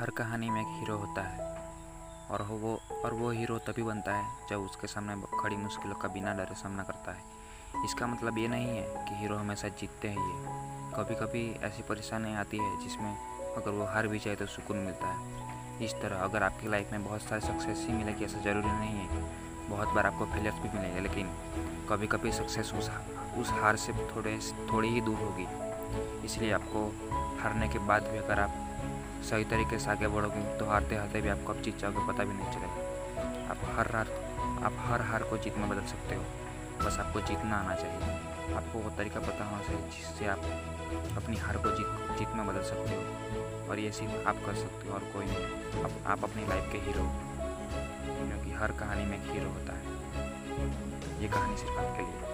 हर कहानी में एक हीरो होता है। और वो और वो हीरो तभी बनता है, जब उसके सामने खड़ी मुश्किलों का बिना डरे सामना करता है। इसका मतलब ये नहीं है कि हीरो हमेशा जीतते हैं ये। कभी कभी ऐसी परेशानी आती है, जिसमें अगर वो हार भी जाए तो सुकून मिलता है। इस तरह अगर आपकी लाइफ में बहुत सारे सक्सेस ही मिलेगी, ऐसा ज़रूरी नहीं है। बहुत बार आपको फेलियर्स भी मिलेंगे, लेकिन कभी कभी सक्सेस उस उस हार से थोड़े, थोड़ी ही दूर होगी। इसलिए आपको हारने के बाद भी अगर आप सही तरीके से आगे बढ़ोगे तो हारते हारते भी आपको अब जीत जाओगे पता भी नहीं चलेगा। आप हर हार आप हर हार को जीत में बदल सकते हो। बस आपको जीतना आना चाहिए। आपको वो तरीका पता होना चाहिए जिससे आप अपनी हार को जीत जीत में बदल सकते हो। और ये सिर्फ़ आप कर सकते हो और कोई नहीं। आप, आप अपनी लाइफ के हीरो क्योंकि हर कहानी में एक हीरो होता है। ये कहानी सिर्फ़ आपके लिए।